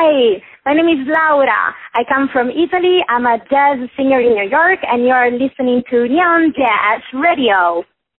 Hi, my name is Laura. I come from Italy. I'm a jazz singer in New York, and you're listening to Neon Jazz Radio.